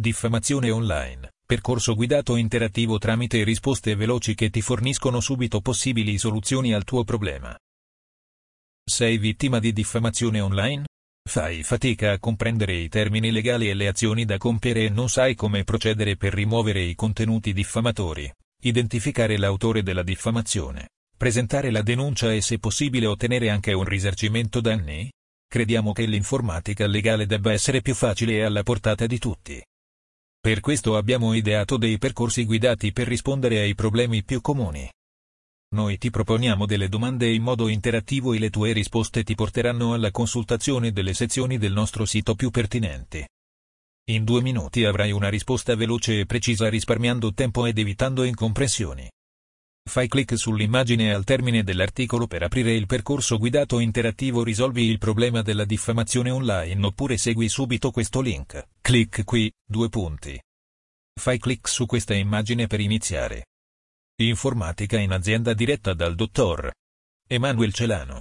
Diffamazione online, percorso guidato interattivo tramite risposte veloci che ti forniscono subito possibili soluzioni al tuo problema. Sei vittima di diffamazione online? Fai fatica a comprendere i termini legali e le azioni da compiere e non sai come procedere per rimuovere i contenuti diffamatori, identificare l'autore della diffamazione, presentare la denuncia e se possibile ottenere anche un risarcimento danni? Crediamo che l'informatica legale debba essere più facile e alla portata di tutti. Per questo abbiamo ideato dei percorsi guidati per rispondere ai problemi più comuni. Noi ti proponiamo delle domande in modo interattivo e le tue risposte ti porteranno alla consultazione delle sezioni del nostro sito più pertinenti. In due minuti avrai una risposta veloce e precisa risparmiando tempo ed evitando incomprensioni. Fai clic sull'immagine al termine dell'articolo per aprire il percorso guidato interattivo Risolvi il problema della diffamazione online oppure segui subito questo link. Clic qui, due punti. Fai clic su questa immagine per iniziare. Informatica in azienda diretta dal dottor Emanuel Celano.